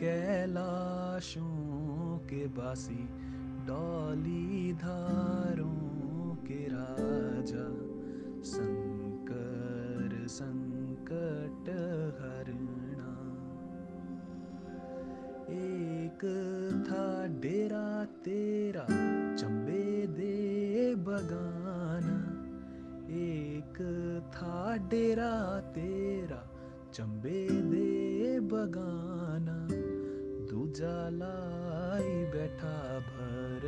कैलाशों के बासी, डॉली धारों के राजा। संकर संकट हरणा एक था डेरा तेरा, चंबे दे बगाना। एक था डेरा तेरा, चंबे दे बगाना। जलाई बैठा भर